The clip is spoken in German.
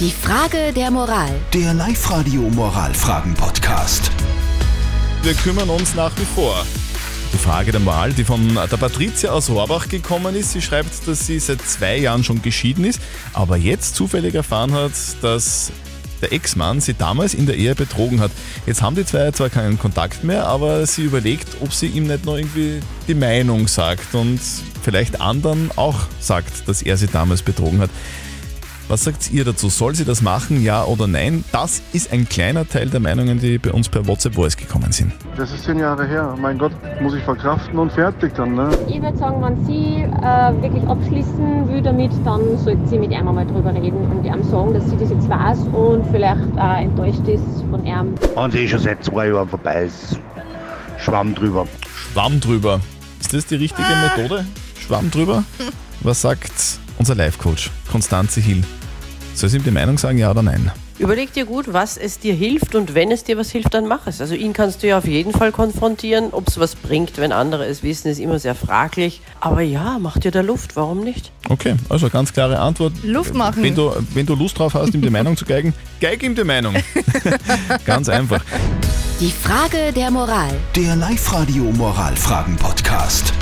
Die Frage der Moral. Der Live-Radio Moralfragen-Podcast. Wir kümmern uns nach wie vor. Die Frage der Moral, die von der Patricia aus Rohrbach gekommen ist. Sie schreibt, dass sie seit zwei Jahren schon geschieden ist, aber jetzt zufällig erfahren hat, dass der Ex-Mann sie damals in der Ehe betrogen hat. Jetzt haben die zwei zwar keinen Kontakt mehr, aber sie überlegt, ob sie ihm nicht noch irgendwie die Meinung sagt und vielleicht anderen auch sagt, dass er sie damals betrogen hat. Was sagt ihr dazu? Soll sie das machen, ja oder nein? Das ist ein kleiner Teil der Meinungen, die bei uns per WhatsApp Voice gekommen sind. Das ist zehn Jahre her. Mein Gott, muss ich verkraften und fertig dann, ne? Ich würde sagen, wenn sie äh, wirklich abschließen will damit, dann sollte sie mit ihm einmal drüber reden und ihm sagen, dass sie das jetzt weiß und vielleicht auch enttäuscht ist von ihm. Und sie ist schon seit zwei Jahren vorbei. ist Schwamm drüber. Schwamm drüber. Ist das die richtige Methode? Schwamm drüber? Was sagt unser Life-Coach, Konstanze Hill? Soll sie ihm die Meinung sagen, ja oder nein? Überleg dir gut, was es dir hilft und wenn es dir was hilft, dann mach es. Also ihn kannst du ja auf jeden Fall konfrontieren. Ob es was bringt, wenn andere es wissen, ist immer sehr fraglich. Aber ja, mach dir da Luft, warum nicht? Okay, also ganz klare Antwort. Luft machen. Wenn du, wenn du Lust drauf hast, ihm die Meinung zu geigen, geig ihm die Meinung. ganz einfach. Die Frage der Moral. Der Live-Radio Moralfragen-Podcast.